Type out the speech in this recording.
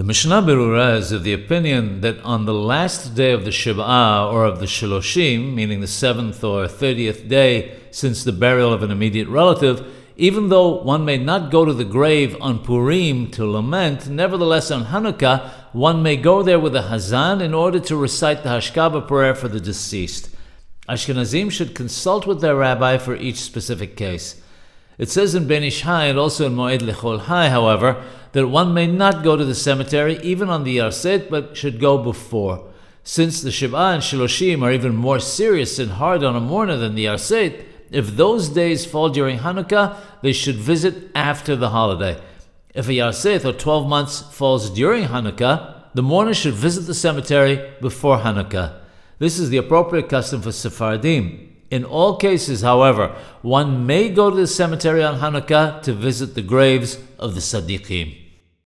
The Mishnah Berurah is of the opinion that on the last day of the Shib'ah or of the Shiloshim, meaning the seventh or thirtieth day since the burial of an immediate relative, even though one may not go to the grave on Purim to lament, nevertheless on Hanukkah one may go there with a hazan in order to recite the Hashkaba prayer for the deceased. Ashkenazim should consult with their rabbi for each specific case. It says in Ben Ish Hai and also in Moed Lechol Hai, however, that one may not go to the cemetery even on the Yarset, but should go before. Since the Shib'ah and Shiloshim are even more serious and hard on a mourner than the Yarset, if those days fall during Hanukkah, they should visit after the holiday. If a Yarset or 12 months falls during Hanukkah, the mourner should visit the cemetery before Hanukkah. This is the appropriate custom for Sephardim. In all cases, however, one may go to the cemetery on Hanukkah to visit the graves of the Sadiqim.